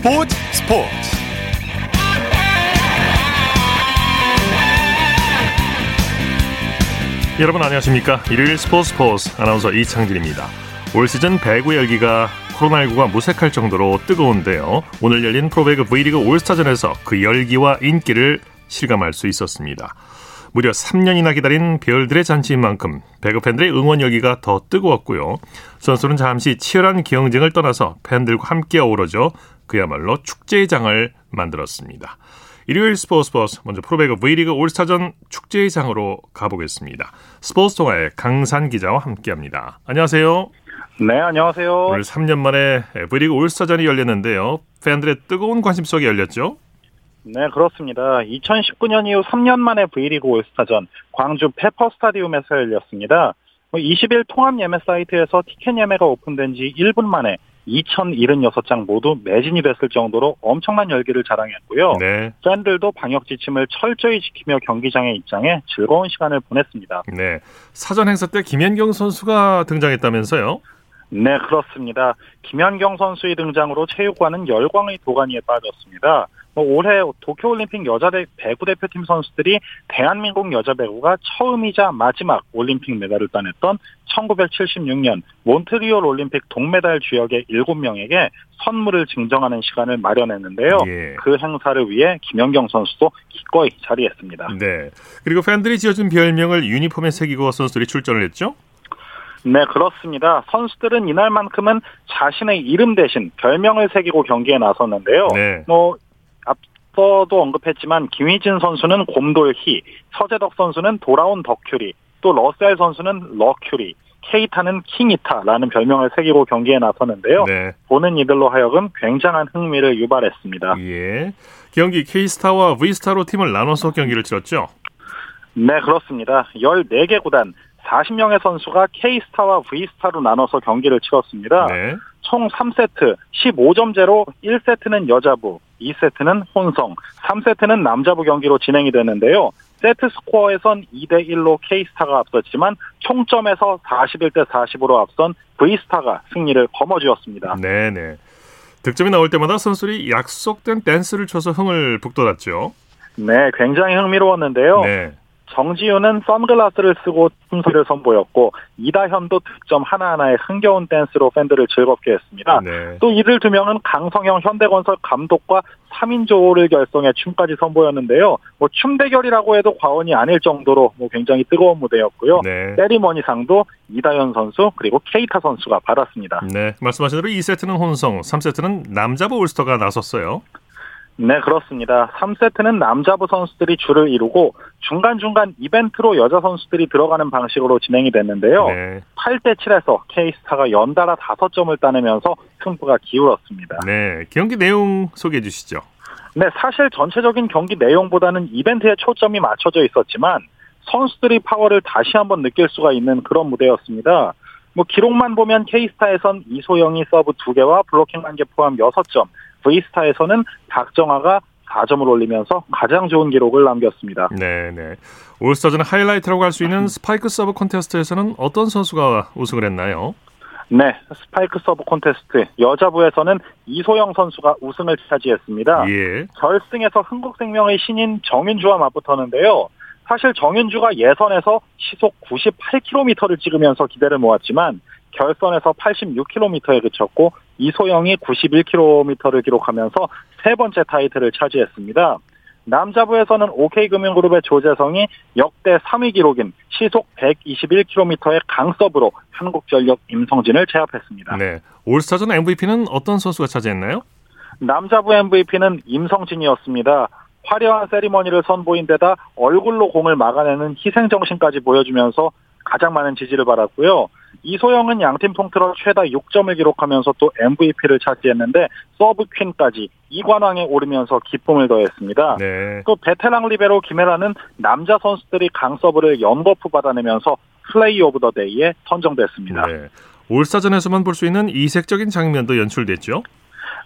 스포츠 스포츠. 여러분 안녕하십니까? 일요일 스포츠 스포츠 아나운서 이창진입니다. 올 시즌 배구 열기가 코로나19가 무색할 정도로 뜨거운데요. 오늘 열린 프로배구 V리그 올스타전에서 그 열기와 인기를 실감할 수 있었습니다. 무려 3년이나 기다린 별들의 잔치인 만큼 배구 팬들의 응원 열기가 더 뜨거웠고요. 선수는 잠시 치열한 경쟁을 떠나서 팬들과 함께 어우러져 그야말로 축제의 장을 만들었습니다. 일요일 스포츠 스포츠 먼저 프로배구 V리그 올스타전 축제의 장으로 가보겠습니다. 스포츠 통화의 강산 기자와 함께합니다. 안녕하세요. 네, 안녕하세요. 오늘 3년 만에 V리그 올스타전이 열렸는데요. 팬들의 뜨거운 관심 속에 열렸죠. 네, 그렇습니다. 2019년 이후 3년 만에 V리그 올스타전 광주 페퍼 스타디움에서 열렸습니다. 20일 뭐 통합 예매 사이트에서 티켓 예매가 오픈된 지 1분 만에 2,076장 모두 매진이 됐을 정도로 엄청난 열기를 자랑했고요. 네. 팬들도 방역 지침을 철저히 지키며 경기장에 입장해 즐거운 시간을 보냈습니다. 네. 사전 행사 때 김연경 선수가 등장했다면서요? 네, 그렇습니다. 김연경 선수의 등장으로 체육관은 열광의 도가니에 빠졌습니다. 뭐 올해 도쿄올림픽 여자 배구 대표팀 선수들이 대한민국 여자 배구가 처음이자 마지막 올림픽 메달을 따냈던 1976년 몬트리올 올림픽 동메달 주역의 7명에게 선물을 증정하는 시간을 마련했는데요. 예. 그 행사를 위해 김연경 선수도 기꺼이 자리했습니다. 네. 그리고 팬들이 지어준 별명을 유니폼에 새기고 선수들이 출전을 했죠? 네, 그렇습니다. 선수들은 이날만큼은 자신의 이름 대신 별명을 새기고 경기에 나섰는데요. 네. 뭐 앞서도 언급했지만 김희진 선수는 곰돌희, 서재덕 선수는 돌아온 덕큐리, 또 러셀 선수는 러큐리, 케이타는 킹이타라는 별명을 새기고 경기에 나섰는데요. 네. 보는 이들로 하여금 굉장한 흥미를 유발했습니다. 예. 경기 K스타와 V스타로 팀을 나눠서 경기를 치렀죠? 네, 그렇습니다. 14개 구단 40명의 선수가 K스타와 V스타로 나눠서 경기를 치렀습니다. 네. 총 3세트 15점제로 1세트는 여자부, 2세트는 혼성, 3세트는 남자부 경기로 진행이 되는데요. 세트 스코어에선 2대 1로 K스타가 앞섰지만 총점에서 41대 40으로 앞선 V스타가 승리를 거머쥐었습니다. 네 네. 득점이 나올 때마다 선수들이 약속된 댄스를 쳐서 흥을 북돋았죠. 네, 굉장히 흥미로웠는데요. 네. 정지훈은 선글라스를 쓰고 팀소리를 선보였고 이다현도 득점 하나하나에 흥겨운 댄스로 팬들을 즐겁게 했습니다. 네. 또 이들 두 명은 강성형 현대건설 감독과 3인 조를 결성해 춤까지 선보였는데요. 뭐 춤 대결이라고 해도 과언이 아닐 정도로 뭐 굉장히 뜨거운 무대였고요. 네. 세리머니상도 이다현 선수 그리고 케이타 선수가 받았습니다. 네, 말씀하신 대로 2세트는 혼성, 3세트는 남자부 올스터가 나섰어요. 네, 그렇습니다. 3세트는 남자부 선수들이 줄을 이루고 중간중간 이벤트로 여자 선수들이 들어가는 방식으로 진행이 됐는데요. 네. 8대 7에서 K스타가 연달아 5점을 따내면서 승부가 기울었습니다. 네, 경기 내용 소개해 주시죠. 네, 사실 전체적인 경기 내용보다는 이벤트에 초점이 맞춰져 있었지만 선수들이 파워를 다시 한번 느낄 수가 있는 그런 무대였습니다. 뭐 기록만 보면 K스타에선 이소영이 서브 2개와 블로킹 1개 포함 6점, V스타에서는 박정아가 4점을 올리면서 가장 좋은 기록을 남겼습니다. 네, 네. 올스타전 하이라이트라고 할 수 있는 스파이크 서브 콘테스트에서는 어떤 선수가 우승을 했나요? 네, 스파이크 서브 콘테스트 여자부에서는 이소영 선수가 우승을 차지했습니다. 예. 결승에서 흥국생명의 신인 정윤주와 맞붙었는데요. 사실 정윤주가 예선에서 시속 98km를 찍으면서 기대를 모았지만 결선에서 86km에 그쳤고 이소영이 91km를 기록하면서 세 번째 타이틀을 차지했습니다. 남자부에서는 OK금융그룹의 조재성이 역대 3위 기록인 시속 121km의 강서브로 한국전력 임성진을 제압했습니다. 네. 올스타전 MVP는 어떤 선수가 차지했나요? 남자부 MVP는 임성진이었습니다. 화려한 세리머니를 선보인 데다 얼굴로 공을 막아내는 희생정신까지 보여주면서 가장 많은 지지를 받았고요. 이소영은 양팀 통틀어 최다 6점을 기록하면서 또 MVP를 차지했는데 서브 퀸까지 이관왕에 오르면서 기쁨을 더했습니다. 네. 또 베테랑 리베로 김해란은 남자 선수들이 강 서브를 연거푸 받아내면서 Play of the Day에 선정됐습니다. 네. 올스타전에서만 볼 수 있는 이색적인 장면도 연출됐죠?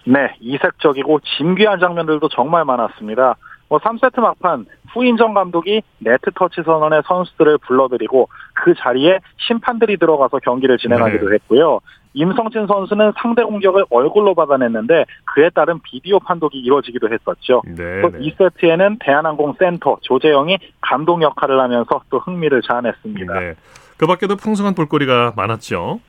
네, 이색적이고 진귀한 장면들도 정말 많았습니다. 뭐 3세트 막판 후인정 감독이 네트 터치 선언의 선수들을 불러들이고 그 자리에 심판들이 들어가서 경기를 진행하기도 네. 했고요. 임성진 선수는 상대 공격을 얼굴로 받아냈는데 그에 따른 비디오 판독이 이루어지기도 했었죠. 네. 또 네. 2세트에는 대한항공 센터 조재영이 감독 역할을 하면서 또 흥미를 자아냈습니다. 네. 그 밖에도 풍성한 볼거리가 많았죠.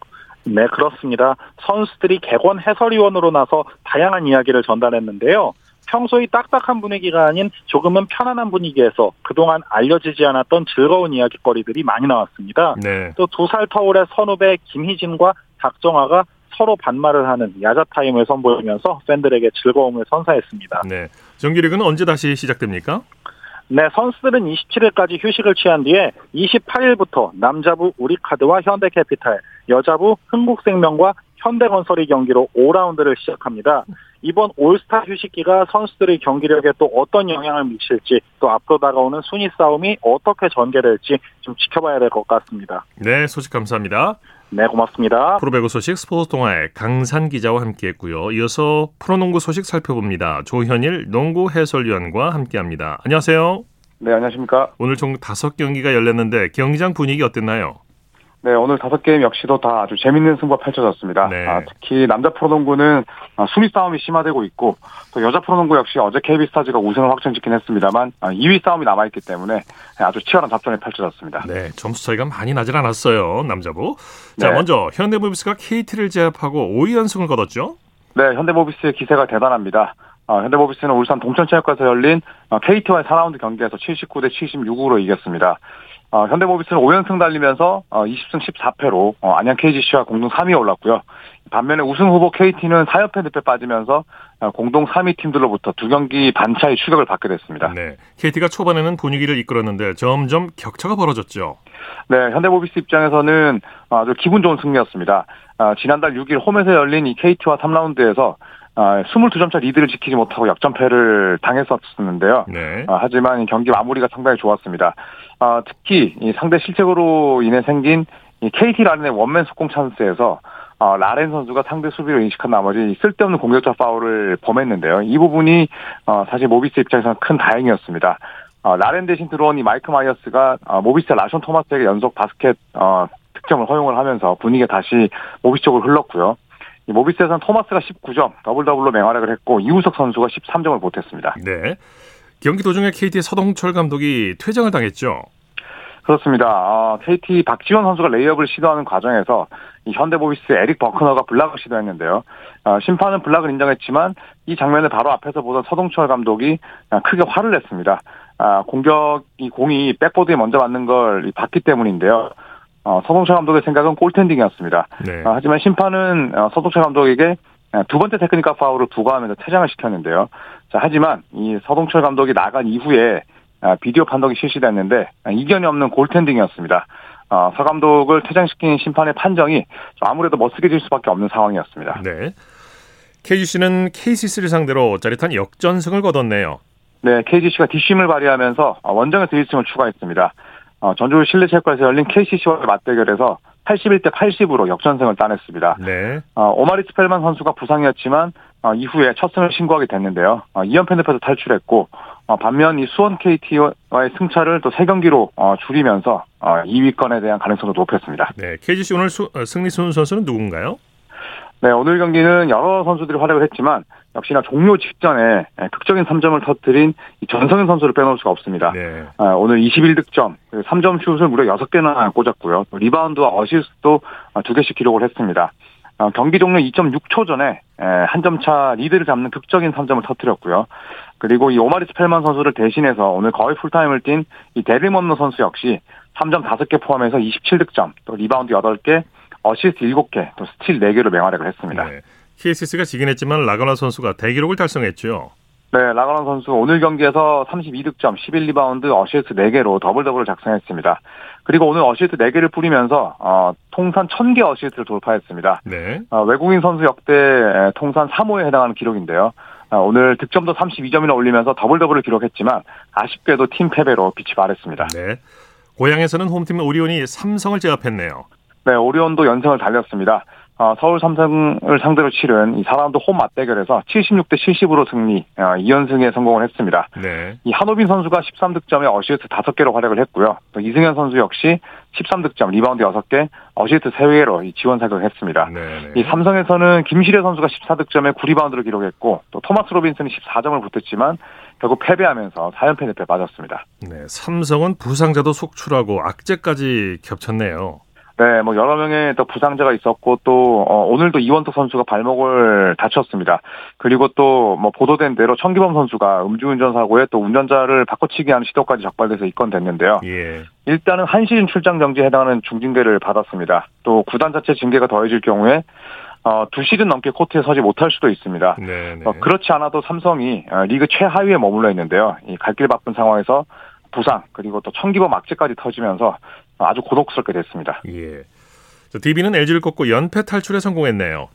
네, 그렇습니다. 선수들이 객원 해설위원으로 나서 다양한 이야기를 전달했는데요. 평소의 딱딱한 분위기가 아닌 조금은 편안한 분위기에서 그동안 알려지지 않았던 즐거운 이야기거리들이 많이 나왔습니다. 네. 또 두 살 터울의 선후배 김희진과 박정아가 서로 반말을 하는 야자 타임을 선보이면서 팬들에게 즐거움을 선사했습니다. 네. 정규리그는 언제 다시 시작됩니까? 네, 선수들은 27일까지 휴식을 취한 뒤에 28일부터 남자부 우리카드와 현대캐피탈, 여자부 흥국생명과 현대건설의 경기로 5라운드를 시작합니다. 이번 올스타 휴식기가 선수들의 경기력에 또 어떤 영향을 미칠지 또 앞으로 다가오는 순위 싸움이 어떻게 전개될지 좀 지켜봐야 될 것 같습니다. 네, 소식 감사합니다. 네, 고맙습니다. 프로배구 소식 스포츠 동아의 강산 기자와 함께했고요. 이어서 프로농구 소식 살펴봅니다. 조현일 농구 해설위원과 함께합니다. 안녕하세요. 네, 안녕하십니까. 오늘 총 다섯 경기가 열렸는데 경기장 분위기 어땠나요? 네, 오늘 다섯 게임 역시도 다 아주 재밌는 승부가 펼쳐졌습니다. 네. 아, 특히 남자 프로농구는 아, 순위 싸움이 심화되고 있고 또 여자 프로농구 역시 어제 KB스타즈가 우승을 확정짓긴 했습니다만 아, 2위 싸움이 남아있기 때문에 아주 치열한 접전이 펼쳐졌습니다. 네, 점수 차이가 많이 나질 않았어요. 남자부. 자, 네. 먼저 현대모비스가 KT를 제압하고 5위 연승을 거뒀죠. 네, 현대모비스의 기세가 대단합니다. 아, 현대모비스는 울산 동천체육관에서 열린 아, KT와의 4라운드 경기에서 79대 76으로 이겼습니다. 아, 현대모비스는 5연승 달리면서 어, 20승 14패로 어, 안양 KGC와 공동 3위에 올랐고요. 반면에 우승 후보 KT는 4연패 늪에 빠지면서 어, 공동 3위 팀들로부터 두 경기 반차의 추격을 받게 됐습니다. 네. KT가 초반에는 분위기를 이끌었는데 점점 격차가 벌어졌죠. 네, 현대모비스 입장에서는 아주 기분 좋은 승리였습니다. 아, 지난달 6일 홈에서 열린 이 KT와 3라운드에서 아, 22점 차 리드를 지키지 못하고 역전패를 당했었는데요. 네. 아, 하지만 이 경기 마무리가 상당히 좋았습니다. 아, 특히 이 상대 실책으로 인해 생긴 이 KT 라렌의 원맨 속공 찬스에서 아, 라렌 선수가 상대 수비를 의식한 나머지 쓸데없는 공격자 파울을 범했는데요. 이 부분이 어, 사실 모비스 입장에서는 큰 다행이었습니다. 어, 라렌 대신 들어온 이 마이크 마이어스가 어, 모비스 라션 토마스에게 연속 바스켓 어, 득점을 허용을 하면서 분위기가 다시 모비스 쪽으로 흘렀고요. 이 모비스에서는 토마스가 19점, 더블 더블로 맹활약을 했고 이우석 선수가 13점을 보탰습니다. 네. 경기 도중에 KT의 서동철 감독이 퇴장을 당했죠. 그렇습니다. 어, KT 박지원 선수가 레이업을 시도하는 과정에서 이 현대모비스 에릭 버크너가 블락을 시도했는데요. 어, 심판은 블락을 인정했지만 이 장면을 바로 앞에서 보던 서동철 감독이 아, 크게 화를 냈습니다. 아, 공격 이 공이 백보드에 먼저 맞는 걸 봤기 때문인데요. 어, 서동철 감독의 생각은 골텐딩이었습니다. 네. 아, 하지만 심판은 어, 서동철 감독에게 아, 두 번째 테크니컬 파울을 부과하면서 퇴장을 시켰는데요. 자, 하지만 이 서동철 감독이 나간 이후에 아, 비디오 판독이 실시됐는데 아, 이견이 없는 골텐딩이었습니다. 어, 서 감독을 퇴장시킨 심판의 판정이 좀 아무래도 멋스게질 수밖에 없는 상황이었습니다. 네. KGC는 KCC를 상대로 짜릿한 역전승을 거뒀네요. 네, KGC가 뒷심을 발휘하면서 어, 원정에서 1승을 추가했습니다. 어, 전주 실내체육관에서 열린 KCC와의 맞대결에서 81대 80으로 역전승을 따냈습니다. 네. 어, 오마리 스펠만 선수가 부상이었지만 어, 이후에 첫 승을 신고하게 됐는데요. 어, 2연패 늪에서 탈출했고 어, 반면 이 수원 KT와의 승차를 또 3경기로 어, 줄이면서 어, 2위권에 대한 가능성도 높였습니다. 네. KGC 오늘 수- 어, 승리 순 선수는 누군가요? 네, 오늘 경기는 여러 선수들이 활약을 했지만 역시나 종료 직전에 예, 극적인 3점을 터뜨린 이 전성현 선수를 빼놓을 수가 없습니다. 네. 아, 오늘 21득점, 3점 슛을 무려 6개나 꽂았고요. 또 리바운드와 어시스트도 2개씩 기록을 했습니다. 어, 경기 종료 2.6초 전에 한 점 차 리드를 잡는 극적인 3점을 터뜨렸고요. 그리고 이 오마리 스펠만 선수를 대신해서 오늘 거의 풀타임을 뛴 이 데릴 먼로 선수 역시 3점 5개 포함해서 27득점, 또 리바운드 8개, 어시스트 7개, 또 스틸 4개로 맹활약을 했습니다. 네. KCC가 지긴 했지만 라건아 선수가 대기록을 달성했죠. 네, 라건아 선수 오늘 경기에서 32득점, 11리바운드, 어시스트 4개로 더블 더블을 작성했습니다. 그리고 오늘 어시스트 4개를 뿌리면서 어, 통산 1000개 어시스트를 돌파했습니다. 네. 어, 외국인 선수 역대 에, 통산 3호에 해당하는 기록인데요. 어, 오늘 득점도 32점이나 올리면서 더블 더블을 기록했지만 아쉽게도 팀 패배로 빛이 바랬습니다. 네. 고양에서는 홈팀 오리온이 삼성을 제압했네요. 네, 오리온도 연승을 달렸습니다. 어, 서울 삼성을 상대로 치른 이 4라운드 홈 맞대결에서 76대 70으로 승리, 어, 2연승에 성공을 했습니다. 네. 이 한호빈 선수가 13득점에 어시스트 5개로 활약을 했고요. 또 이승현 선수 역시 13득점, 리바운드 6개, 어시스트 3개로 지원 사격했습니다. 네. 이 삼성에서는 김시래 선수가 14득점에 9리바운드를 기록했고 또 토마스 로빈슨이 14점을 붙였지만 결국 패배하면서 4연패 늪에 빠졌습니다. 네. 삼성은 부상자도 속출하고 악재까지 겹쳤네요. 네, 뭐 여러 명의 또 부상자가 있었고 또 어, 오늘도 이원석 선수가 발목을 다쳤습니다. 그리고 또 뭐 보도된 대로 천기범 선수가 음주운전 사고에 또 운전자를 바꿔치기 하는 시도까지 적발돼서 입건됐는데요. 예. 일단은 한 시즌 출장 정지에 해당하는 중징계를 받았습니다. 또 구단 자체 징계가 더해질 경우에 어, 두 시즌 넘게 코트에 서지 못할 수도 있습니다. 네. 네. 어, 그렇지 않아도 삼성이 어, 리그 최하위에 머물러 있는데요. 이 갈 길 바쁜 상황에서 부상 그리고 또 청기범 악재까지 터지면서 아주 고독스럽게 됐습니다. 예. DB는 LG를 꺾고 연패 탈출에 성공했네요.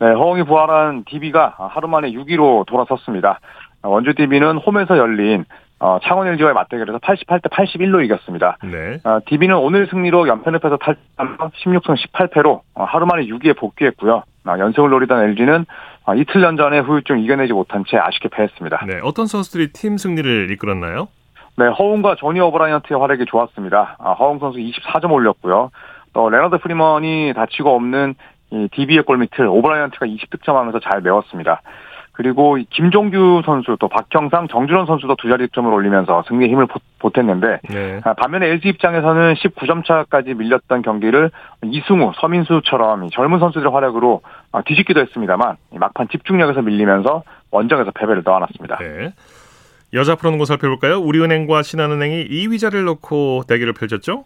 네, 허웅이 부활한 DB가 하루 만에 6위로 돌아섰습니다. 원주 DB는 홈에서 열린 어, 창원 LG와의 맞대결에서 88대 81로 이겼습니다. 네. 어, DB는 오늘 승리로 연패늪에서 탈출하면서 16승 18패로 어, 하루 만에 6위에 복귀했고요. 어, 연승을 노리던 LG는 어, 이틀 연전에 후유증 이겨내지 못한 채 아쉽게 패했습니다. 네. 어떤 선수들이 팀 승리를 이끌었나요? 네, 허웅과 조니 오브라이언트의 활약이 좋았습니다. 아, 허웅 선수 24점 올렸고요. 또 레너드 프리먼이 다치고 없는 이 DB의 골 밑을 오브라이언트가 20득점하면서 잘 메웠습니다. 그리고 김종규 선수 또 박경상, 정준원 선수도 두 자리 득점을 올리면서 승리에 힘을 보탰는데 네. 아, 반면에 LG 입장에서는 19점 차까지 밀렸던 경기를 이승우, 서민수처럼 젊은 선수들의 활약으로 아, 뒤집기도 했습니다만 막판 집중력에서 밀리면서 원정에서 패배를 떠안았습니다. 네. 여자 프로농구 살펴볼까요? 우리은행과 신한은행이 2위 자리를 놓고 대결을 펼쳤죠?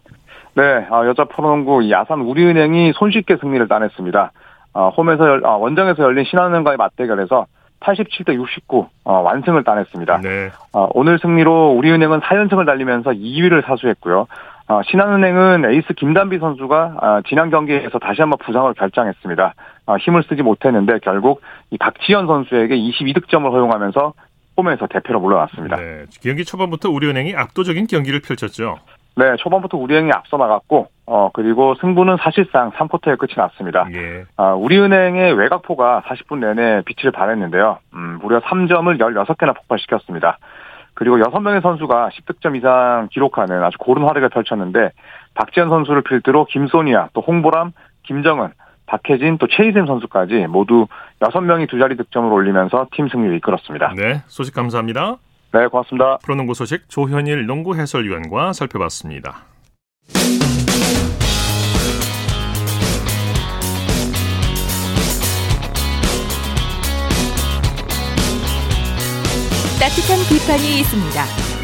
네, 아, 여자 프로농구 야산 우리은행이 손쉽게 승리를 따냈습니다. 아, 홈에서 열, 아, 원정에서 열린 신한은행과의 맞대결에서 87대 69 어, 완승을 따냈습니다. 네. 어, 오늘 승리로 우리은행은 4연승을 달리면서 2위를 사수했고요. 어, 신한은행은 에이스 김단비 선수가 어, 지난 경기에서 다시 한번 부상을 결장했습니다. 어, 힘을 쓰지 못했는데 결국 이 박지현 선수에게 22득점을 허용하면서 홈에서 대표로 물러났습니다. 네. 경기 초반부터 우리은행이 압도적인 경기를 펼쳤죠. 네, 초반부터 우리은행이 앞서 나갔고, 어, 그리고 승부는 사실상 3쿼터에 끝이 났습니다. 예. 아, 우리은행의 외곽포가 40분 내내 빛을 발했는데요. 음, 무려 3점을 16개나 폭발시켰습니다. 그리고 6명의 선수가 10득점 이상 기록하는 아주 고른 활약을 펼쳤는데, 박지현 선수를 필두로 김소니아, 또 홍보람, 김정은, 박혜진, 또 최희샘 선수까지 모두 6명이 두 자리 득점을 올리면서 팀 승리를 이끌었습니다. 네. 소식 감사합니다. 네, 고맙습니다. 프로농구 소식 조현일 농구 해설위원과 살펴봤습니다. 따뜻한 비판이 있습니다.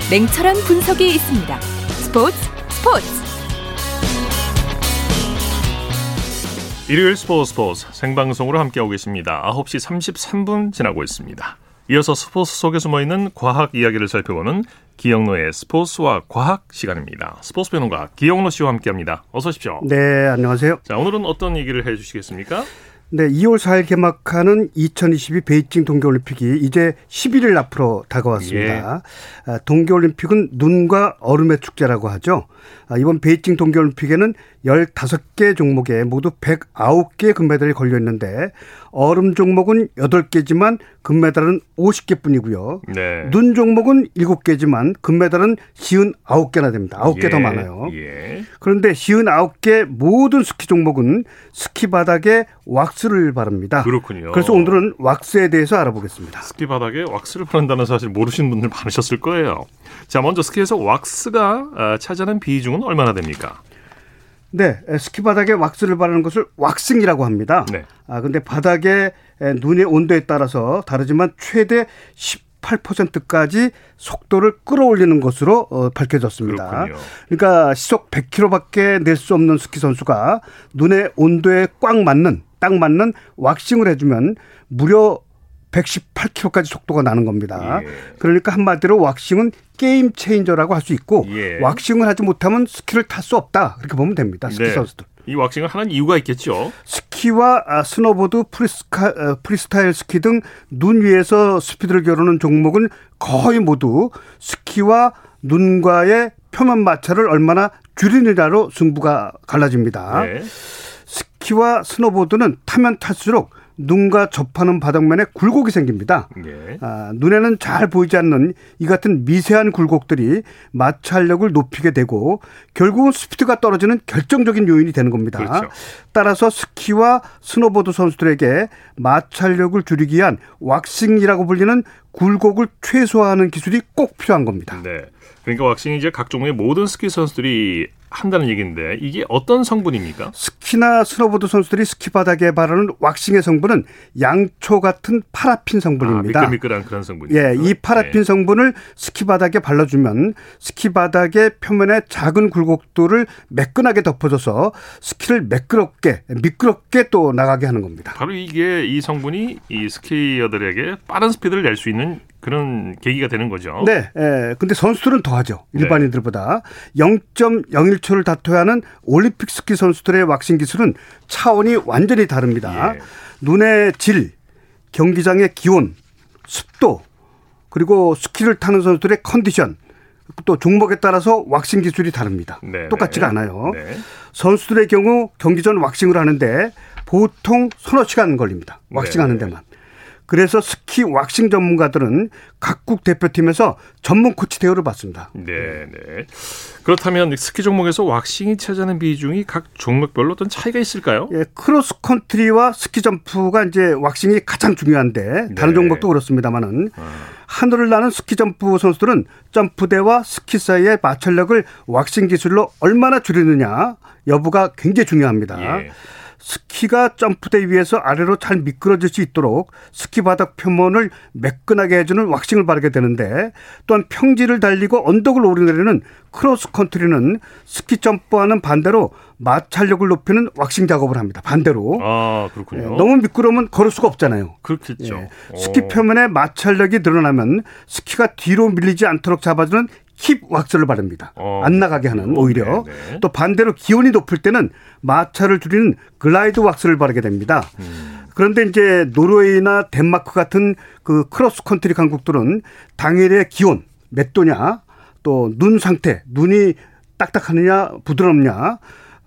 냉철한 분석이 있습니다. 스포츠 스포츠 일요일 스포츠 스포츠 생방송으로 함께하고 계십니다. 9시 33분 지나고 있습니다. 이어서 스포츠 속에 숨어있는 과학 이야기를 살펴보는 기영로의 스포츠와 과학 시간입니다. 스포츠 변호가 기영로 씨와 함께합니다. 어서 오십시오. 네, 안녕하세요. 자, 오늘은 어떤 얘기를 해주시겠습니까? 네, 2월 4일 개막하는 2022 베이징 동계올림픽이 이제 11일 앞으로 다가왔습니다. 아, 동계올림픽은 눈과 얼음의 축제라고 하죠. 아, 이번 베이징 동계올림픽에는 15개 종목에 모두 109개 금메달이 걸려 있는데 얼음 종목은 8개지만 금메달은 50개 뿐이고요. 네. 눈 종목은 7개지만 금메달은 59개나 됩니다. 9개 더 예, 많아요. 예. 그런데 59개 모든 스키 종목은 스키 바닥에 왁스를 바릅니다. 그렇군요. 그래서 오늘은 왁스에 대해서 알아보겠습니다. 스키 바닥에 왁스를 바른다는 사실 모르시는 분들 많으셨을 거예요. 자, 먼저 스키에서 왁스가 아, 차지하는 비중은 얼마나 됩니까? 네, 스키 바닥에 왁스를 바르는 것을 왁싱이라고 합니다. 네. 아 근데 바닥에 눈의 온도에 따라서 다르지만 최대 18%까지 속도를 끌어올리는 것으로 어, 밝혀졌습니다. 그렇군요. 그러니까 시속 100km밖에 낼 수 없는 스키 선수가 눈의 온도에 꽉 맞는 딱 맞는 왁싱을 해주면 무려 118km까지 속도가 나는 겁니다. 예. 그러니까 한마디로 왁싱은 game changer라고 할 수 있고 예. 왁싱을 하지 못하면 스키를 탈 수 없다 그렇게 보면 됩니다. 스키 네. 선수들. 이 왁싱을 하는 이유가 있겠죠. 스키와 아, 스노보드, 프리스카, 어, 프리스타일 스키 등 눈 위에서 스피드를 겨루는 종목은 거의 모두 스키와 눈과의 표면 마찰을 얼마나 줄이느냐로 승부가 갈라집니다. 네. 스키와 스노보드는 타면 탈수록 눈과 접하는 바닥면에 굴곡이 생깁니다. 예. 아, 눈에는 잘 보이지 않는 이 같은 미세한 굴곡들이 마찰력을 높이게 되고 결국은 스피드가 떨어지는 결정적인 요인이 되는 겁니다. 그렇죠. 따라서 스키와 스노보드 선수들에게 마찰력을 줄이기 위한 왁싱이라고 불리는 굴곡을 최소화하는 기술이 꼭 필요한 겁니다. 네. 그러니까 왁싱이 이제 각 종류의 모든 스키 선수들이 한다는 얘기인데 이게 어떤 성분입니까? 스키나 스노보드 선수들이 스키 바닥에 바르는 왁싱의 성분은 양초 같은 파라핀 성분입니다. 아, 미끌미끌한 그런 성분이죠. 예, 이 파라핀 네. 성분을 스키 바닥에 발라주면 스키 바닥의 표면에 작은 굴곡들을 매끈하게 덮어줘서 스키를 매끄럽게 미끄럽게 또 나가게 하는 겁니다. 바로 이게 이 성분이 이 스키어들에게 빠른 스피드를 낼 수 있는 그런 계기가 되는 거죠. 네. 예. 근데 선수들은 더하죠. 네. 일반인들보다 네. 0.01 초를 다퉈야 하는 올림픽 스키 선수들의 왁싱 기술은 차원이 완전히 다릅니다. 예. 눈의 질, 경기장의 기온, 습도, 그리고 스키를 타는 선수들의 컨디션, 또 종목에 따라서 왁싱 기술이 다릅니다. 네. 똑같지가 않아요. 네. 선수들의 경우 경기 전 왁싱을 하는데 보통 서너 시간 걸립니다. 왁싱 하는 네. 데만. 그래서 스키 왁싱 전문가들은 각국 대표팀에서 전문 코치 대우를 받습니다. 네, 네. 그렇다면 스키 종목에서 왁싱이 차지하는 비중이 각 종목별로 어떤 차이가 있을까요? 예, 크로스 컨트리와 스키 점프가 이제 왁싱이 가장 중요한데 네. 다른 종목도 그렇습니다만은 아. 하늘을 나는 스키 점프 선수들은 점프대와 스키 사이의 마찰력을 왁싱 기술로 얼마나 줄이느냐 여부가 굉장히 중요합니다. 예. 스키가 점프대 위에서 아래로 잘 미끄러질 수 있도록 스키 바닥 표면을 매끈하게 해주는 왁싱을 바르게 되는데 또한 평지를 달리고 언덕을 오르내리는 크로스 컨트리는 스키 점프와는 반대로 마찰력을 높이는 왁싱 작업을 합니다. 반대로. 아, 그렇군요. 예, 너무 미끄러우면 걸을 수가 없잖아요. 그렇겠죠. 예, 스키 표면에 마찰력이 늘어나면 스키가 뒤로 밀리지 않도록 잡아주는 힙 왁스를 바릅니다. 어. 안 나가게 하는 오히려 네네. 네. 또 반대로 기온이 높을 때는 마찰을 줄이는 glide wax를 바르게 됩니다. 음. 그런데 이제 노르웨이나 덴마크 같은 그 크로스 컨트리 강국들은 당일의 기온 몇 도냐 또 눈 상태 눈이 딱딱하느냐 부드럽냐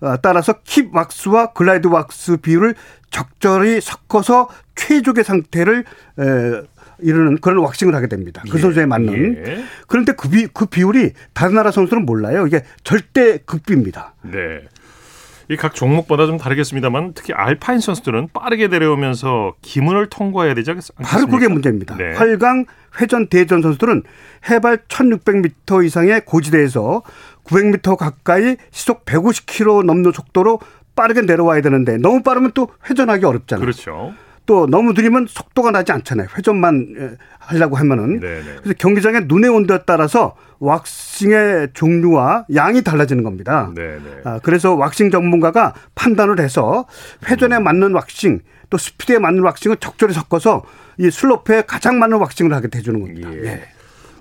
어, 따라서 grip wax와 glide wax 비율을 적절히 섞어서 최적의 상태를 이루는 그런 왁싱을 하게 됩니다. 그 예. 선수에 맞는. 예. 그런데 그, 비, 그 비율이 다른 나라 선수는 몰라요. 이게 절대 극비입니다. 네. 이 각 종목마다 좀 다르겠습니다만 특히 알파인 선수들은 빠르게 내려오면서 기문을 통과해야 되지 않습니까? 바로 그게 문제입니다. 네. 8강 회전 대전 선수들은 해발 1600m 이상의 고지대에서 900m 가까이 시속 150km 넘는 속도로 빠르게 내려와야 되는데 너무 빠르면 또 회전하기 어렵잖아요. 그렇죠. 또 너무 느리면 속도가 나지 않잖아요. 회전만 하려고 하면은. 네네. 그래서 경기장의 눈의 온도에 따라서 왁싱의 종류와 양이 달라지는 겁니다. 네네. 아, 그래서 왁싱 전문가가 판단을 해서 회전에 음. 맞는 왁싱 또 스피드에 맞는 왁싱을 적절히 섞어서 이 슬로프에 가장 맞는 왁싱을 하게 해주는 겁니다. 예. 예.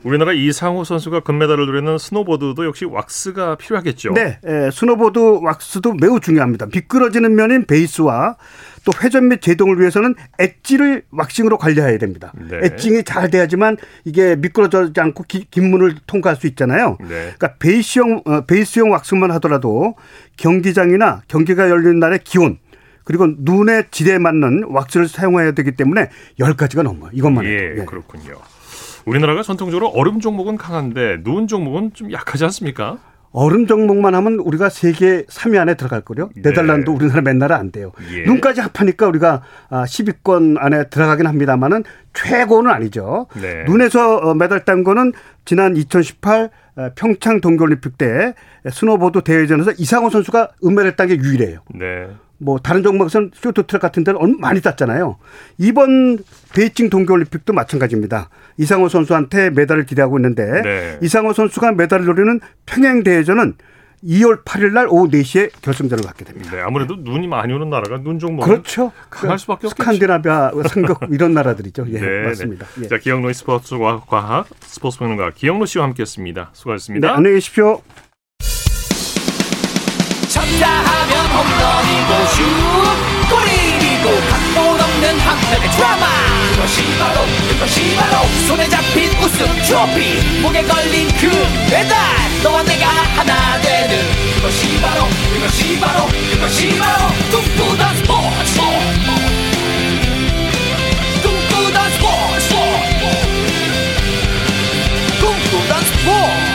우리나라 이상호 선수가 금메달을 노리는 스노보드도 역시 왁스가 필요하겠죠. 네, 예, 스노보드 왁스도 매우 중요합니다. 미끄러지는 면인 베이스와 또 회전 및 제동을 위해서는 엣지를 왁싱으로 관리해야 됩니다. 네. 엣징이 잘 돼야지만 이게 미끄러지지 않고 기, 문을 통과할 수 있잖아요. 네. 그러니까 베이스형 어, 베이스형 왁싱만 하더라도 경기장이나 경기가 열리는 날의 기온 그리고 눈의 질에 맞는 왁스를 사용해야 되기 때문에 열가지가 넘어요. 이것만 해도. 예, 예. 그렇군요. 우리나라가 전통적으로 얼음 종목은 강한데 눈 종목은 좀 약하지 않습니까? 얼음 종목만 하면 우리가 세계 3위 안에 들어갈 거요. 네. 네덜란드 우리나라 맨날은 안 돼요. 예. 눈까지 합하니까 우리가 10위권 아, 안에 들어가긴 합니다만은 최고는 아니죠. 네. 눈에서 어, 메달 딴 거는 지난 2018 어, 평창 동계올림픽 때 스노보드 대회전에서 이상호 선수가 은메달 딴 게 유일해요. 네. 뭐 다른 종목에서는 쇼트트랙 같은 데는 많이 땄잖아요. 이번 베이징 동계올림픽도 마찬가지입니다. 이상호 선수한테 메달을 기대하고 있는데 네. 이상호 선수가 메달을 노리는 평행 대회전은 2월 8일 날 오후 4시에 결승전을 갖게 됩니다. 네, 아무래도 눈이 많이 오는 나라가 눈 종목 그렇죠. 강할 수밖에 없겠죠. 스칸디나비아, 삼국 이런 나라들이죠. 예, 네, 네. 맞습니다. 네. 예. 자, 기영로의 스포츠 과학 스포츠 평론가 기영로 씨와 함께했습니다. 수고하셨습니다. 네, 안녕히 계십시오. 홈런이고 슛 골이고 각본 없는 한편의 드라마. 그것이 바로 그것이 바로 손에 잡힌 우승 트로피. 목에 걸린 그 배달 너와 내가 하나 되는 그것이 바로 그것이 바로 그것이 바로 꿈꾸던 스포츠. 꿈꾸던 스포츠. 꿈꾸던 스포츠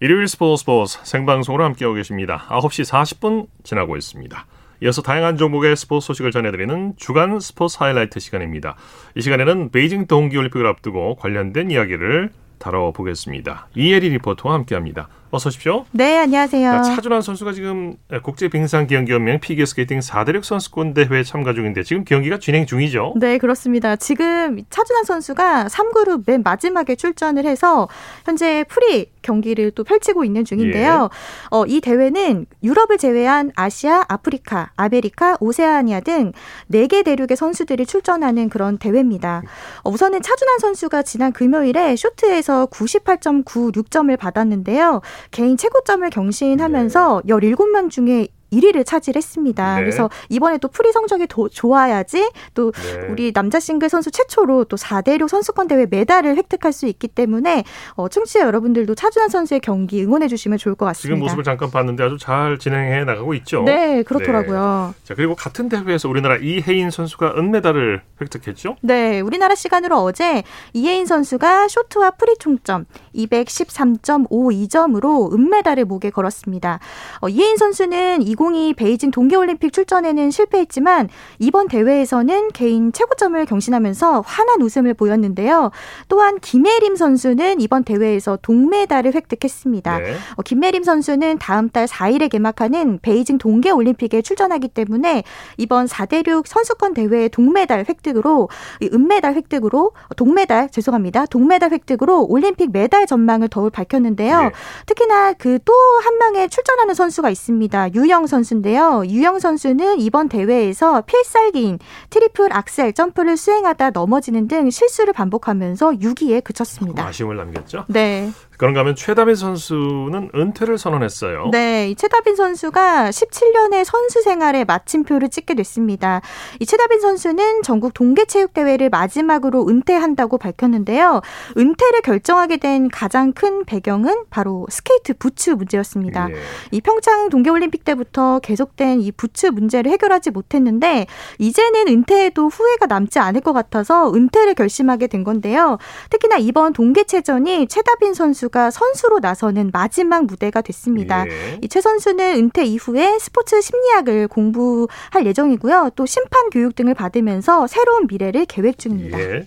일요일 스포츠 스포츠 생방송으로 함께하고 계십니다. 9시 40분 지나고 있습니다. 이어서 다양한 종목의 스포츠 소식을 전해드리는 주간 스포츠 하이라이트 시간입니다. 이 시간에는 베이징 동계올림픽을 앞두고 관련된 이야기를 다뤄보겠습니다. 이혜리 리포터와 함께합니다. 어서 오십시오. 네, 안녕하세요. 자, 차준환 선수가 지금 국제 빙상경기연맹 피겨 스케이팅 4대륙 선수권 대회에 참가 중인데 지금 경기가 진행 중이죠? 네, 그렇습니다. 지금 차준환 선수가 3그룹 맨 마지막에 출전을 해서 현재 프리 경기를 또 펼치고 있는 중인데요. 예. 어, 이 대회는 유럽을 제외한 아시아, 아프리카, 아메리카, 오세아니아 등 4개 대륙의 선수들이 출전하는 그런 대회입니다. 어, 우선은 차준환 선수가 지난 금요일에 쇼트에서 98.96점을 받았는데요. 개인 최고점을 경신하면서 네. 17명 중에 1위를 차지했습니다. 네. 그래서 이번에 또 프리 성적이 더 좋아야지 또 네. 우리 남자 싱글 선수 최초로 또 4대륙 선수권 대회 메달을 획득할 수 있기 때문에 어, 청취자 여러분들도 차준환 선수의 경기 응원해 주시면 좋을 것 같습니다. 지금 모습을 잠깐 봤는데 아주 잘 진행해 나가고 있죠. 네, 그렇더라고요. 네. 자, 그리고 같은 대회에서 우리나라 이해인 선수가 은메달을 획득했죠? 네, 우리나라 시간으로 어제 이해인 선수가 쇼트와 프리 총점 213.52점으로 은메달을 목에 걸었습니다. 어, 이해인 선수는 2022 베이징 동계올림픽 출전에는 실패했지만 이번 대회에서는 개인 최고점을 경신하면서 환한 웃음을 보였는데요. 또한 김예림 선수는 이번 대회에서 동메달을 획득했습니다. 네. 어, 김예림 선수는 다음 달 4일에 개막하는 베이징 동계올림픽에 출전하기 때문에 이번 4대륙 선수권 대회 동메달 획득으로 은메달 획득으로 동메달 죄송합니다. 동메달 획득으로 올림픽 메달 전망을 더욱 밝혔는데요. 네. 특히나 그 또 한 명의 출전하는 선수가 있습니다. 유영 선수인데요. 유영 선수는 이번 대회에서 필살기인 트리플 악셀 점프를 수행하다 넘어지는 등 실수를 반복하면서 6위에 그쳤습니다. 아쉬움을 남겼죠? 네. 그런가 하면 최다빈 선수는 은퇴를 선언했어요. 네, 이 최다빈 선수가 17년의 선수 생활에 마침표를 찍게 됐습니다. 이 최다빈 선수는 전국 동계체육대회를 마지막으로 은퇴한다고 밝혔는데요. 은퇴를 결정하게 된 가장 큰 배경은 바로 스케이트 부츠 문제였습니다. 예. 이 평창 동계올림픽 때부터 계속된 이 부츠 문제를 해결하지 못했는데 이제는 은퇴에도 후회가 남지 않을 것 같아서 은퇴를 결심하게 된 건데요. 특히나 이번 동계체전이 최다빈 선수 선수가 선수로 나서는 마지막 무대가 됐습니다. 예. 이최 선수는 은퇴 이후에 스포츠 심리학을 공부할 예정이고요. 또 심판 교육 등을 받으면서 새로운 미래를 계획 중입니다. 예.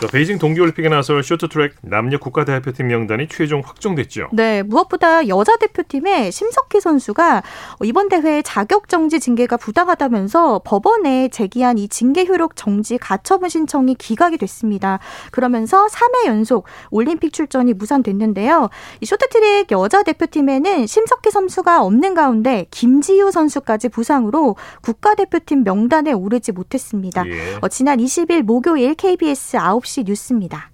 자, 베이징 동계올림픽에 나설 쇼트트랙 남녀 국가대표팀 명단이 최종 확정됐죠. 네, 무엇보다 여자 대표팀의 심석희 선수가 이번 대회 자격 정지 징계가 부당하다면서 법원에 제기한 이 징계 효력 정지 가처분 신청이 기각이 됐습니다. 그러면서 3회 연속 올림픽 출전이 무산됐는데요. 이 쇼트트랙 여자 대표팀에는 심석희 선수가 없는 가운데 김지유 선수까지 부상으로 국가대표팀 명단에 오르지 못했습니다. 예. 어, 지난 20일 목요일 KBS 9시 9시 뉴스입니다.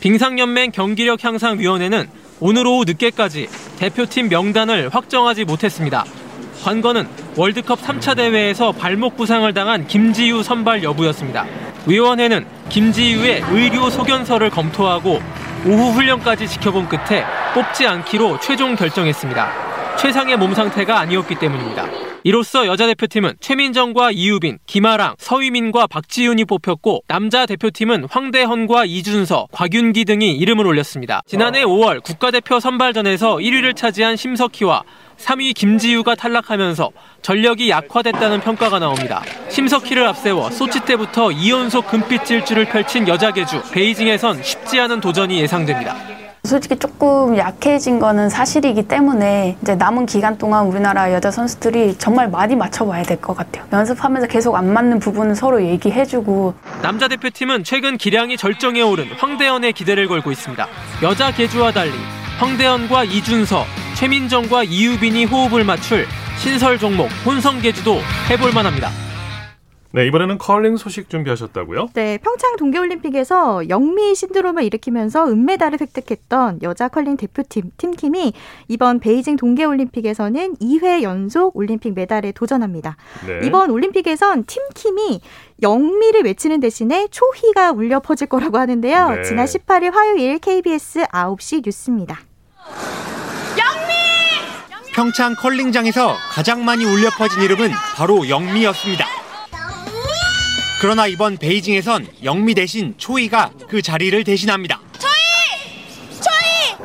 빙상연맹 경기력 향상위원회는 오늘 오후 늦게까지 대표팀 명단을 확정하지 못했습니다. 관건은 월드컵 3차 대회에서 발목 부상을 당한 김지유 선발 여부였습니다. 위원회는 김지유의 의료 소견서를 검토하고 오후 훈련까지 지켜본 끝에 뽑지 않기로 최종 결정했습니다. 최상의 몸 상태가 아니었기 때문입니다. 이로써 여자 대표팀은 최민정과 이유빈, 김아랑, 서희민과 박지윤이 뽑혔고 남자 대표팀은 황대헌과 이준서, 곽윤기 등이 이름을 올렸습니다. 지난해 5월 국가대표 선발전에서 1위를 차지한 심석희와 3위 김지유가 탈락하면서 전력이 약화됐다는 평가가 나옵니다. 심석희를 앞세워 소치 때부터 2연속 금빛 질주를 펼친 여자 계주 베이징에선 쉽지 않은 도전이 예상됩니다. 솔직히 조금 약해진 거는 사실이기 때문에 이제 남은 기간 동안 우리나라 여자 선수들이 정말 많이 맞춰봐야 될 것 같아요. 연습하면서 계속 안 맞는 부분은 서로 얘기해주고. 남자 대표팀은 최근 기량이 절정에 오른 황대현의 기대를 걸고 있습니다. 여자 계주와 달리 황대헌과 이준서, 최민정과 이유빈이 호흡을 맞출 신설 종목 혼성 계주도 해볼 만합니다. 네, 이번에는 컬링 소식 준비하셨다고요? 네, 평창 동계올림픽에서 영미 신드롬을 일으키면서 은메달을 획득했던 여자 컬링 대표팀 팀킴이 이번 베이징 동계올림픽에서는 2회 연속 올림픽 메달에 도전합니다. 네. 이번 올림픽에선 팀킴이 영미를 외치는 대신에 초희가 울려 퍼질 거라고 하는데요. 네. 지난 18일 화요일 KBS 9시 뉴스입니다. 평창 컬링장에서 가장 많이 울려 퍼진 이름은 바로 영미였습니다. 그러나 이번 베이징에선 영미 대신 초이가 그 자리를 대신합니다.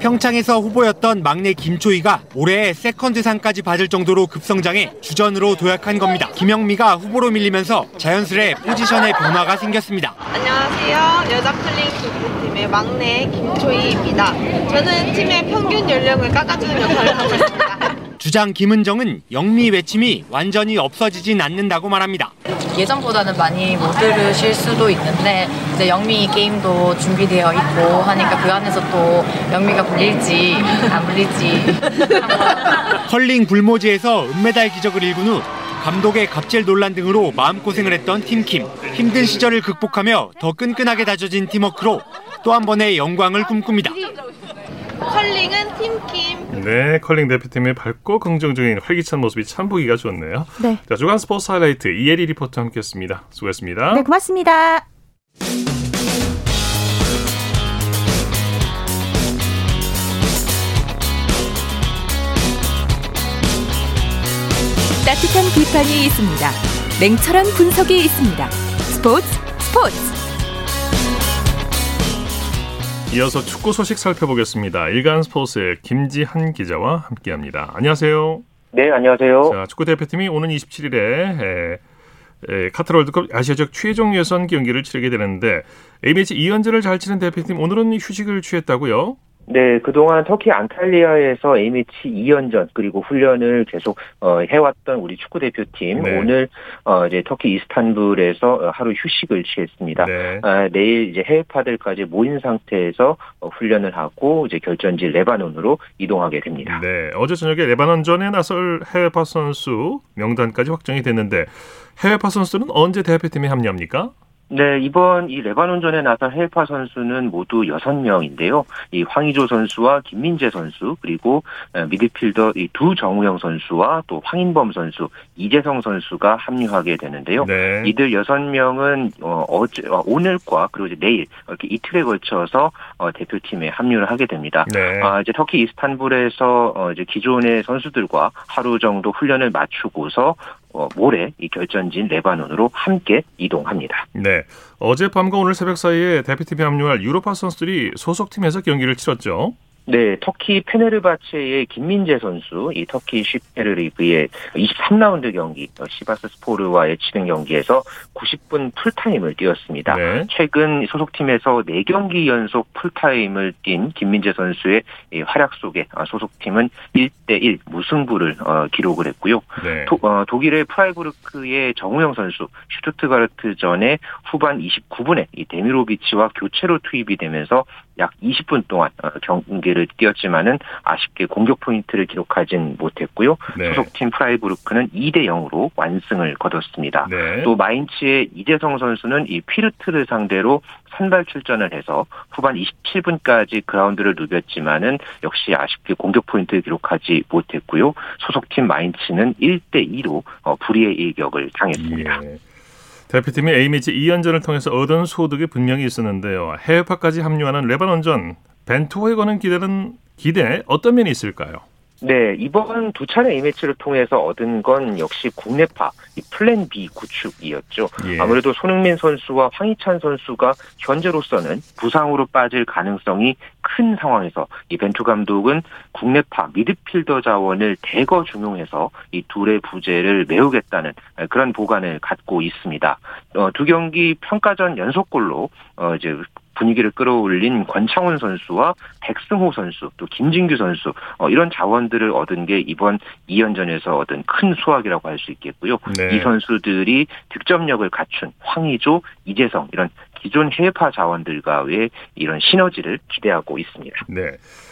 평창에서 후보였던 막내 김초희가 올해 세컨드상까지 받을 정도로 급성장해 주전으로 도약한 겁니다. 김영미가 후보로 밀리면서 자연스레 포지션의 변화가 생겼습니다. 안녕하세요. 여자 클링 대표팀의 막내 김초희입니다. 저는 팀의 평균 연령을 깎아주는 역할을 하고 있습니다. 주장 김은정은 영미 외침이 완전히 없어지진 않는다고 말합니다. 예전보다는 많이 못 들으실 수도 있는데 이제 영미 게임도 준비되어 있고 하니까 그 안에서 또 영미가 불릴지 안 불릴지 컬링 불모지에서 은메달 기적을 일군 후 감독의 갑질 논란 등으로 마음고생을 했던 팀킴. 힘든 시절을 극복하며 더 끈끈하게 다져진 팀워크로 또 한 번의 영광을 꿈꿉니다. 컬링은 팀킴. 네, 컬링 대표팀의 밝고 긍정적인 활기찬 모습이 참 보기가 좋네요. 네. 자, 주간 스포츠 하이라이트 이혜리 리포터 함께했습니다. 수고했습니다. 네, 고맙습니다. 따뜻한 비판이 있습니다. 냉철한 분석이 있습니다. 스포츠 스포츠. 이어서 축구 소식 살펴보겠습니다. 일간 스포츠의 김지한 기자와 함께합니다. 안녕하세요. 네, 안녕하세요. 자, 축구 대표팀이 오는 27일에 에, 에, 카타르 월드컵 아시아적 최종 예선 경기를 치르게 되는데 A매치 2연전을 잘 치는 대표팀 오늘은 휴식을 취했다고요? 네, 그동안 터키 안탈리아에서 A매치 2연전 그리고 훈련을 계속 어, 해왔던 우리 축구 대표팀 네. 오늘 어, 이제 터키 이스탄불에서 어, 하루 휴식을 취했습니다. 네. 아, 내일 이제 해외파들까지 모인 상태에서 어, 훈련을 하고 이제 결전지 레바논으로 이동하게 됩니다. 네, 어제 저녁에 레바논전에 나설 해외파 선수 명단까지 확정이 됐는데 해외파 선수는 언제 대표팀에 합류합니까? 네, 이번 이 레바논전에 나선 해외파 선수는 모두 6명인데요. 이 황의조 선수와 김민재 선수, 그리고 어, 미드필더 이 두 정우영 선수와 또 황인범 선수, 이재성 선수가 합류하게 되는데요. 네. 이들 6명은 어, 어제, 어, 오늘과 그리고 이제 내일 이렇게 이틀에 걸쳐서 어, 대표팀에 합류를 하게 됩니다. 네. 아, 이제 터키 이스탄불에서 어, 이제 기존의 선수들과 하루 정도 훈련을 마치고서 어, 모레 이 결전지인 레바논으로 함께 이동합니다. 네. 어젯밤과 오늘 새벽 사이에 대표팀에 합류할 유로파 선수들이 소속팀에서 경기를 치렀죠. 네, 터키 페네르바체의 김민재 선수, 이 터키 슈페르 리그의 23라운드 경기, 어, 시바스스포르와의 치른 경기에서 90분 풀타임을 뛰었습니다. 네. 최근 소속팀에서 4경기 연속 풀타임을 뛴 김민재 선수의 이 활약 속에 아, 소속팀은 1대1 무승부를 어, 기록을 했고요. 네. 도, 어, 독일의 프라이부르크의 정우영 선수 슈투트가르트 전에 후반 29분에 이 데미로비치와 교체로 투입이 되면서 약 20분 동안 어, 경기를 뛰었지만은 아쉽게 공격 포인트를 기록하진 못했고요. 네. 소속팀 프라이부르크는 2대 0으로 완승을 거뒀습니다. 네. 또 마인츠의 이재성 선수는 이 퓌르트를 상대로 선발 출전을 해서 후반 27분까지 그라운드를 누볐지만은 역시 아쉽게 공격 포인트를 기록하지 못했고요. 소속팀 마인츠는 1대 2로 어, 불의의 일격을 당했습니다. 예. 대표팀이 A매치 2연전을 통해서 얻은 소득이 분명히 있었는데요. 해외파까지 합류하는 레바논전 벤투호에 거는 기대는 기대 어떤 면이 있을까요? 네, 이번 두 차례 A매치를 통해서 얻은 건 역시 국내파 이 플랜 B 구축이었죠. 예. 아무래도 손흥민 선수와 황희찬 선수가 현재로서는 부상으로 빠질 가능성이 큰 상황에서 이 벤투 감독은 국내파 미드필더 자원을 대거 중용해서 이 둘의 부재를 메우겠다는 그런 복안을 갖고 있습니다. 어, 두 경기 평가전 연속골로 어, 이제 분위기를 끌어올린 권창훈 선수와 백승호 선수, 또 김진규 선수 어, 이런 자원들을 얻은 게 이번 2연전에서 얻은 큰 수확이라고 할 수 있겠고요. 네. 이 선수들이 득점력을 갖춘 황의조, 이재성 이런 기존 해외파 자원들과의 이런 시너지를 기대하고 있습니다. 네.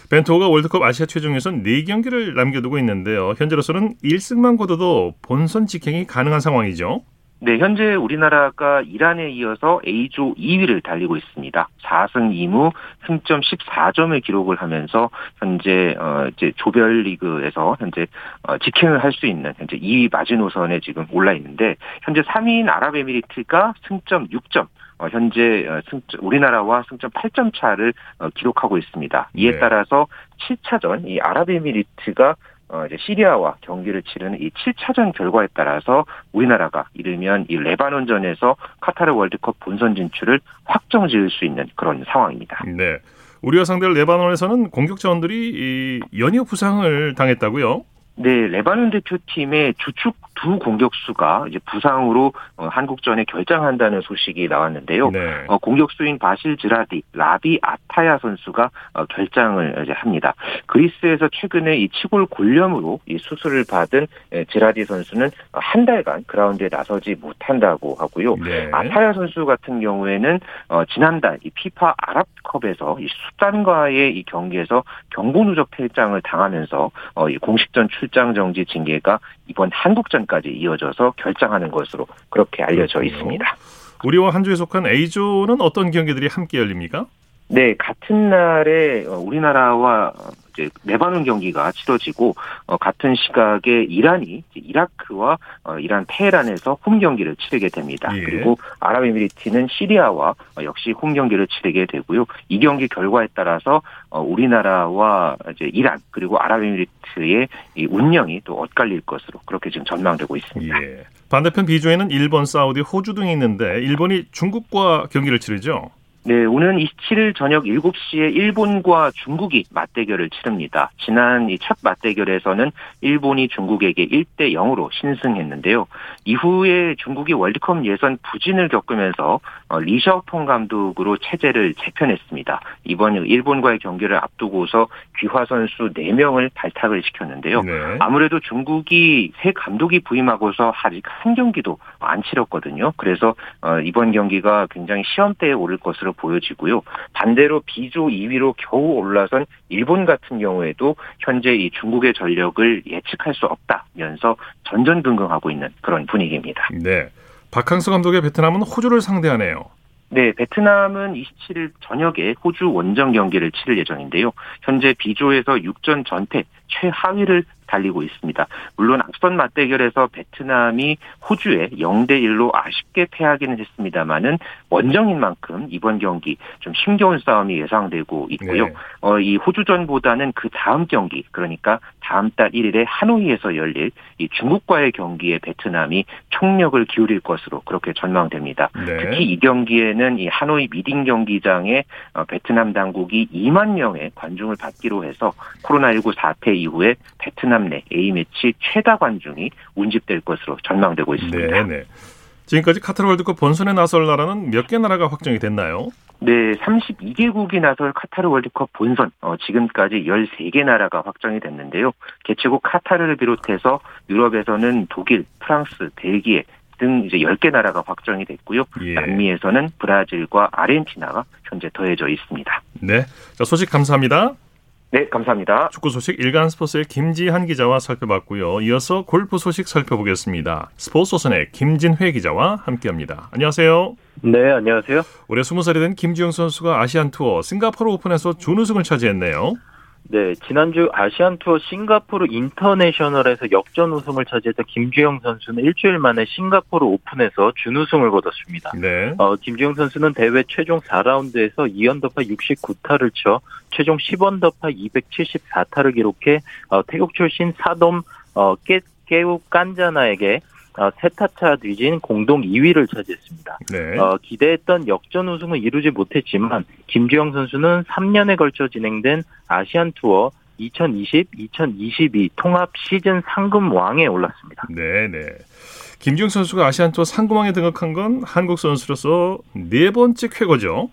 벤투호가 월드컵 아시아 최종 예선 4경기를 남겨두고 있는데요. 현재로서는 1승만 거둬도 본선 직행이 가능한 상황이죠. 네, 현재 우리나라가 이란에 이어서 A조 2위를 달리고 있습니다. 4승 2무 승점 14점을 기록을 하면서 현재 어 이제 조별 리그에서 현재 어 직행을 할 수 있는 현재 2위 마지노선에 지금 올라 있는데 현재 3위인 아랍에미리트가 승점 6점 어, 현재 어, 승점, 우리나라와 승점 8점 차를 어, 기록하고 있습니다. 이에 네. 따라서 7차전 이 아랍에미리트가 어, 이제 시리아와 경기를 치르는 이 7차전 결과에 따라서 우리나라가 이르면 이 레바논전에서 카타르 월드컵 본선 진출을 확정 지을 수 있는 그런 상황입니다. 네. 우리와 상대를 레바논에서는 공격 자원들이 이 연이어 부상을 당했다고요? 네, 레바논 대표팀의 주축 두 공격수가 이제 부상으로 어, 한국전에 결장한다는 소식이 나왔는데요. 네. 어, 공격수인 바실 지라디, 라비 아타야 선수가 어, 결장을 이제 합니다. 그리스에서 최근에 이 치골 골염으로 이 수술을 받은 에, 지라디 선수는 한 달간 그라운드에 나서지 못한다고 하고요. 네. 아타야 선수 같은 경우에는 어, 지난달 이 피파 아랍컵에서 이 수단과의 이 경기에서 경고 누적 퇴장을 당하면서 어, 이 공식전 출장 정지 징계가 이번 한국전까지 이어져서 결장하는 것으로 그렇게 알려져. 있습니다. 우리와 한 주에 속한 A조는 어떤 경기들이 함께 열립니까? 네, 같은 날에 어, 우리나라와 어, 이제 레바논 경기가 치러지고 어, 같은 시각에 이란이 이라크와 어, 이란 테헤란에서 홈 경기를 치르게 됩니다. 예. 그리고 아랍에미리트는 시리아와 어, 역시 홈 경기를 치르게 되고요. 이 경기 결과에 따라서 어, 우리나라와 이제 이란 그리고 아랍에미리트의 이 운명이 또 엇갈릴 것으로 그렇게 지금 전망되고 있습니다. 예. 반대편 B조에는 일본, 사우디, 호주 등이 있는데 일본이 중국과 경기를 치르죠. 네, 오는 27일 저녁 7시에 일본과 중국이 맞대결을 치릅니다. 지난 이 첫 맞대결에서는 일본이 중국에게 1대 0으로 신승했는데요. 이후에 중국이 월드컵 예선 부진을 겪으면서 어, 리샤오펑 감독으로 체제를 재편했습니다. 이번 일본과의 경기를 앞두고서 귀화 선수 4명을 발탁을 시켰는데요. 네. 아무래도 중국이 새 감독이 부임하고서 아직 한 경기도 안 치렀거든요. 그래서 어, 이번 경기가 굉장히 시험대에 오를 것으로 보여지고요. 반대로 B조 2위로 겨우 올라선 일본 같은 경우에도 현재 이 중국의 전력을 예측할 수 없다면서 전전긍긍하고 있는 그런 분위기입니다. 네. 박항서 감독의 베트남은 호주를 상대하네요. 네, 베트남은 27일 저녁에 호주 원정 경기를 치를 예정인데요. 현재 B조에서 6전 전패 최하위를 달리고 있습니다. 물론 앞선 맞대결에서 베트남이 호주에 0대 1로 아쉽게 패하기는 했습니다만은 원정인 만큼 이번 경기 좀 힘겨운 싸움이 예상되고 있고요. 네. 어, 이 호주전보다는 그 다음 경기, 그러니까 다음 달 1일에 하노이에서 열릴 이 중국과의 경기에 베트남이 총력을 기울일 것으로 그렇게 전망됩니다. 네. 특히 이 경기에는 이 하노이 미딩 경기장에 어, 베트남 당국이 2만 명의 관중을 받기로 해서 코로나19 사태 이후에 베트남 내 A매치 최다 관중이 운집될 것으로 전망되고 있습니다. 네, 네. 지금까지 카타르 월드컵 본선에 나설 나라는 몇 개 나라가 확정이 됐나요? 네, 32개국이 나설 카타르 월드컵 본선, 어, 지금까지 13개 나라가 확정이 됐는데요. 개최국 카타르를 비롯해서 유럽에서는 독일, 프랑스, 벨기에 등 이제 10개 나라가 확정이 됐고요. 예. 남미에서는 브라질과 아르헨티나가 현재 더해져 있습니다. 네. 자, 소식 감사합니다. 네, 감사합니다. 축구 소식 일간 스포츠의 김지한 기자와 살펴봤고요. 이어서 골프 소식 살펴보겠습니다. 스포츠소선의 김진회 기자와 함께합니다. 안녕하세요. 네, 안녕하세요. 올해 20살이 된 김지영 선수가 아시안 투어 싱가포르 오픈에서 준우승을 차지했네요. 네, 지난주 아시안 투어 싱가포르 인터내셔널에서 역전 우승을 차지했던 김주영 선수는 일주일 만에 싱가포르 오픈에서 준우승을 거뒀습니다. 네. 어, 김주영 선수는 대회 최종 4라운드에서 2언더파 69타를 쳐 최종 10언더파 274타를 기록해 어, 태국 출신 사돔 어, 깨, 깨우 깐자나에게 어, 세타차 뒤진 공동 2위를 차지했습니다. 네. 어, 기대했던 역전 우승은 이루지 못했지만 김주영 선수는 3년에 걸쳐 진행된 아시안 투어 2020, 2022 통합 시즌 상금 왕에 올랐습니다. 네, 네. 김지영 선수가 아시안 투어 상금왕에 등극한 건 한국 선수로서 네 번째 쾌거죠.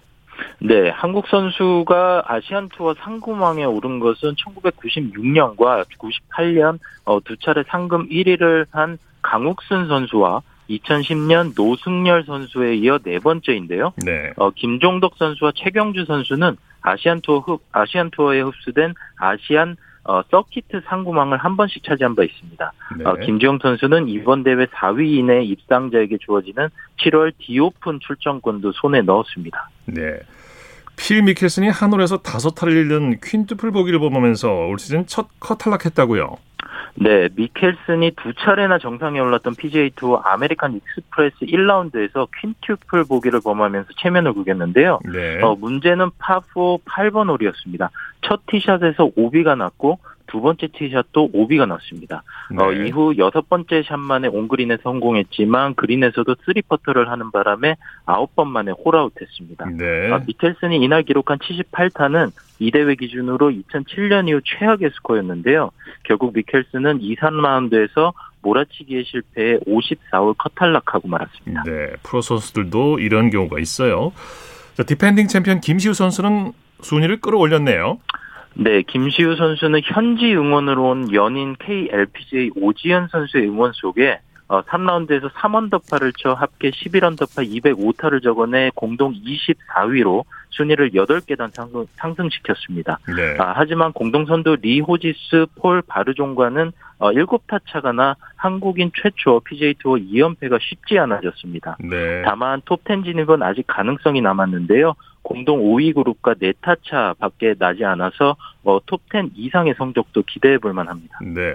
네, 한국 선수가 아시안 투어 상금왕에 오른 것은 1996년과 98년 어, 두 차례 상금 1위를 한 강욱순 선수와 2010년 노승열 선수에 이어 네 번째인데요. 네. 어, 김종덕 선수와 최경주 선수는 아시안 투어 흡, 아시안 투어에 흡수된 아시안 어, 서키트 상금왕을 한 번씩 차지한 바 있습니다. 네. 어, 김주형 선수는 이번 대회 4위 이내 입상자에게 주어지는 7월 디오픈 출전권도 손에 넣었습니다. 네. 필 미켈슨이 한 홀에서 다섯 타를 잃는 퀸튜플 보기를 보면서 올 시즌 첫 컷 탈락했다고요. 네, 미켈슨이 두 차례나 정상에 올랐던 PGA 투어 아메리칸 익스프레스 1라운드에서 퀸튜플 보기를 범하면서 체면을 구겼는데요. 네. 어, 문제는 파4 8번 홀이었습니다. 첫 티샷에서 오비가 났고 두 번째 티샷도 오비가 났습니다. 어, 네. 이후 여섯 번째 샷만에 온그린에 성공했지만 그린에서도 three putt를 하는 바람에 아홉 번 만에 홀아웃했습니다. 네. 아, 미켈슨이 이날 기록한 78타는 이 대회 기준으로 2007년 이후 최악의 스코어였는데요. 결국 미켈슨은 2, 3라운드에서 몰아치기에 실패해 54홀 컷탈락하고 말았습니다. 네, 프로 선수들도 이런 경우가 있어요. 자, defending 챔피언 김시우 선수는 순위를 끌어올렸네요. 네, 김시우 선수는 현지 응원으로 온 연인 KLPGA 오지현 선수의 응원 속에 어, 3라운드에서 3언더파를 쳐 합계 11언더파 205타를 적어내 공동 24위로 순위를 8계단 상승, 상승시켰습니다. 네. 아, 하지만 공동 선두 리 호지스 폴 바르종과는 어, 7타 차가 나 한국인 최초 PGA 투어 2연패가 쉽지 않아졌습니다. 네. 다만 톱10 진입은 아직 가능성이 남았는데요. 공동 5위 그룹과 4타 차 밖에 나지 않아서 어, 톱10 이상의 성적도 기대해 볼 만합니다. 네.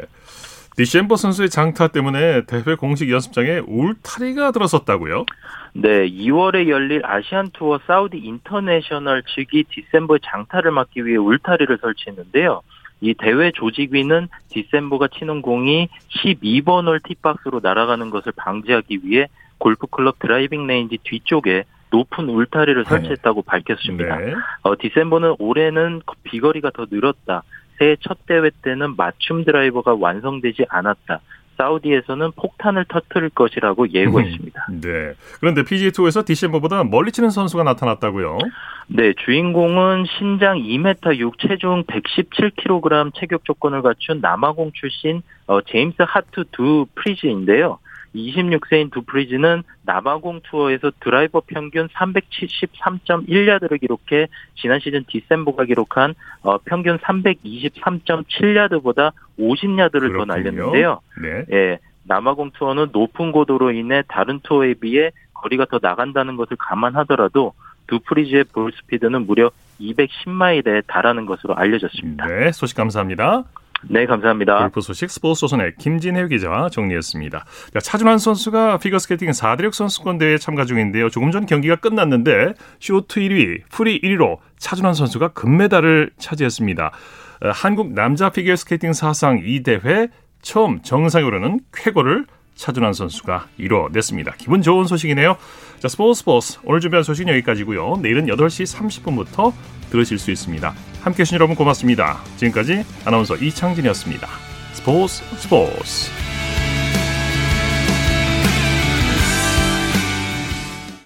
디섐보 선수의 장타 때문에 대회 공식 연습장에 울타리가 들어섰다고요? 네, 2월에 열릴 아시안 투어 사우디 인터내셔널 측이 디섐보 장타를 막기 위해 울타리를 설치했는데요. 이 대회 조직위는 디섐보가 치는 공이 12번 홀 티박스로 날아가는 것을 방지하기 위해 골프클럽 드라이빙 레인지 뒤쪽에 높은 울타리를 설치했다고 밝혔습니다. 네. 어, 디섐보는 올해는 비거리가 더 늘었다. 새해 첫 대회 때는 맞춤 드라이버가 완성되지 않았다. 사우디에서는 폭탄을 터뜨릴 것이라고 예고했습니다. 네. 그런데 PGA 투어에서 디섐보보다 멀리 치는 선수가 나타났다고요? 네, 주인공은 신장 2m 6, 체중 117kg 체격 조건을 갖춘 남아공 출신 어, 제임스 하트 두 프리즈인데요. 26세인 두 프리즈는 남아공 투어에서 드라이버 평균 373.1야드를 기록해 지난 시즌 디섐보가 기록한 어, 평균 323.7야드보다 50야드를 더 날렸는데요. 네. 예, 남아공 투어는 높은 고도로 인해 다른 투어에 비해 거리가 더 나간다는 것을 감안하더라도 두 프리즈의 볼 스피드는 무려 210마일에 달하는 것으로 알려졌습니다. 네, 소식 감사합니다. 네, 감사합니다. 골프 소식 스포츠 조선의 김진혜 기자와 정리했습니다. 자, 차준환 선수가 피겨스케이팅 4대륙 선수권 대회에 참가 중인데요. 조금 전 경기가 끝났는데 쇼트 1위, 프리 1위로 차준환 선수가 금메달을 차지했습니다. 어, 한국 남자 피겨스케이팅 사상 이 대회 처음 정상에 오르는 쾌거를 차준환 선수가 이뤄냈습니다. 기분 좋은 소식이네요. 자, 스포츠 스포츠 오늘 준비한 소식은 여기까지고요. 내일은 8시 30분부터 들으실 수 있습니다. 함께해 주신 여러분 고맙습니다. 지금까지 아나운서 이창진이었습니다. 스포츠 스포츠